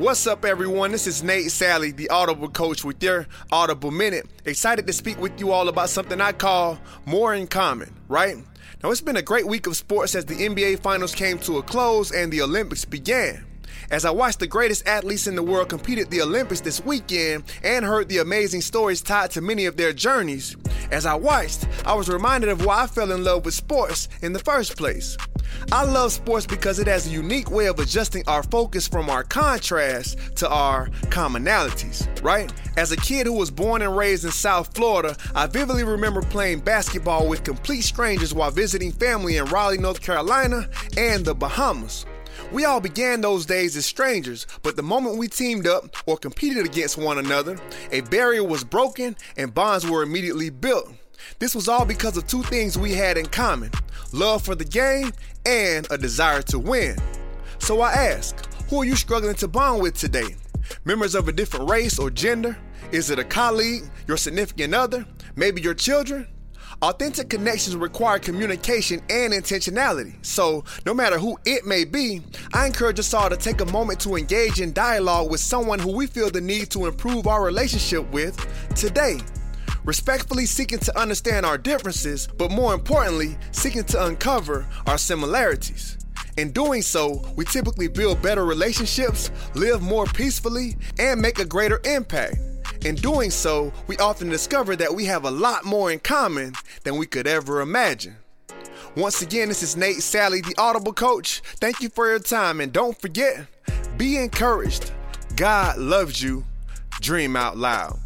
What's up, everyone? This is Nate Salley, the Audible Coach, with your Audible Minute. Excited to speak with you all about something I call more in common, right? Now, it's been a great week of sports as the NBA Finals came to a close and the Olympics began. As I watched the greatest athletes in the world compete at the Olympics this weekend and heard the amazing stories tied to many of their journeys, as I watched, I was reminded of why I fell in love with sports in the first place. I love sports because it has a unique way of adjusting our focus from our contrast to our commonalities, right? As a kid who was born and raised in South Florida, I vividly remember playing basketball with complete strangers while visiting family in Raleigh, North Carolina, and the Bahamas. We all began those days as strangers, but the moment we teamed up or competed against one another, a barrier was broken and bonds were immediately built. This was all because of two things we had in common love for the game and a desire to win. So I ask, who are you struggling to bond with today? Members of a different race or gender? Is it a colleague, your significant other, maybe your children? Authentic connections require communication and intentionality. So, no matter who it may be, I encourage us all to take a moment to engage in dialogue with someone who we feel the need to improve our relationship with today. Respectfully seeking to understand our differences, but more importantly, seeking to uncover our similarities. In doing so, we typically build better relationships, live more peacefully, and make a greater impact. In doing so, we often discover that we have a lot more in common than we could ever imagine. Once again, this is Nate Salley, the Audible Coach. Thank you for your time, and don't forget be encouraged. God loves you. Dream out loud.